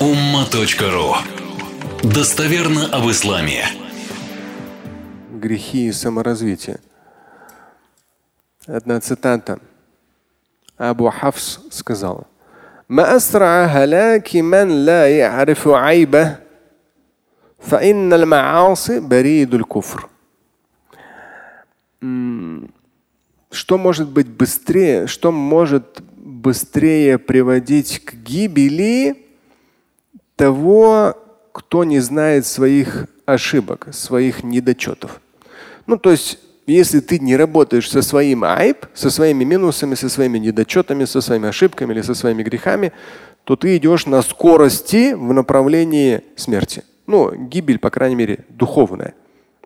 umma.ru Достоверно об исламе. Грехи и саморазвитие. Одна цитата. Абу Хафс сказал. ما أسرع هلاك من لا يعرف عيبه فإن المعاصي بريد الكفر. Что может быть быстрее, что может быстрее приводить к гибели того, кто не знает своих ошибок, своих недочетов. Ну, то есть, если ты не работаешь со своим айб, со своими минусами, со своими недочетами, со своими ошибками или со своими грехами, то ты идешь на скорости в направлении смерти. Ну, гибель, по крайней мере, духовная.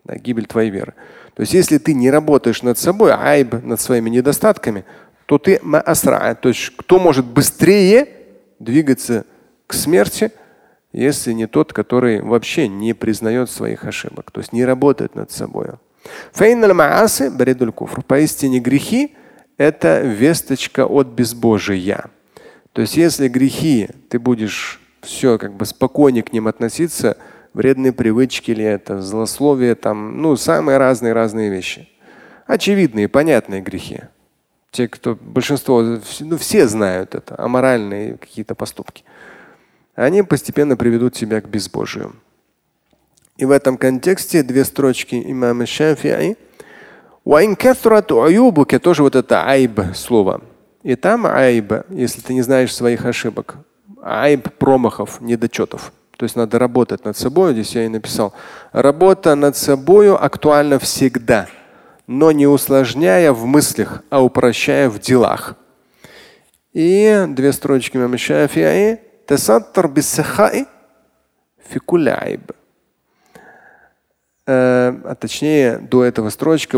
Да, гибель твоей веры. То есть, если ты не работаешь над собой, айб, над своими недостатками, то ты маасра. То есть, кто может быстрее двигаться к смерти, если не тот, который вообще не признает своих ошибок, то есть не работает над собой. Поистине грехи – это весточка от безбожия. То есть если грехи, ты будешь все как бы спокойнее к ним относиться, вредные привычки ли это, злословие, там, ну, самые разные-разные вещи. Очевидные, понятные грехи. Те, кто большинство, ну, все знают это, аморальные какие-то поступки они постепенно приведут тебя к безбожию. И в этом контексте две строчки имама Шафи'i. Тоже вот это айб слово. И там айб, если ты не знаешь своих ошибок, айб промахов, недочетов. То есть надо работать над собой. Здесь я и написал. Работа над собой актуальна всегда, но не усложняя в мыслях, а упрощая в делах. И две строчки имама Шафи'i. تستر بالسخاء في كل عيب а точнее до этого строчка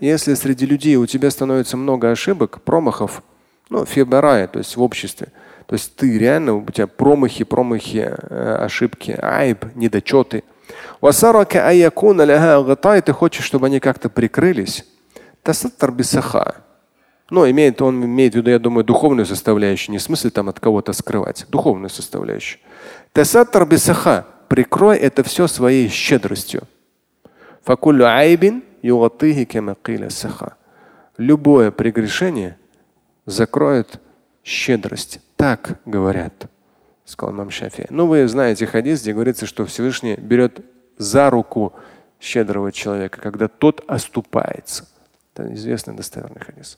если среди людей у тебя становится много ошибок, промахов, ну, фибарая, то есть в обществе. То есть ты реально, у тебя промахи, промахи, ошибки, айб, недочеты. Ты хочешь, чтобы они как-то прикрылись. Тасаттар бисаха. Но имеет, он имеет в виду, я думаю, духовную составляющую, не в смысле там от кого-то скрывать, духовную составляющую. Тасаттар бисаха. Прикрой это все своей щедростью. Любое прегрешение закроет щедрость. Так говорят, сказал имам Шафи. Ну, вы знаете хадис, где говорится, что Всевышний берет за руку щедрого человека, когда тот оступается. Это известный достоверный хадис.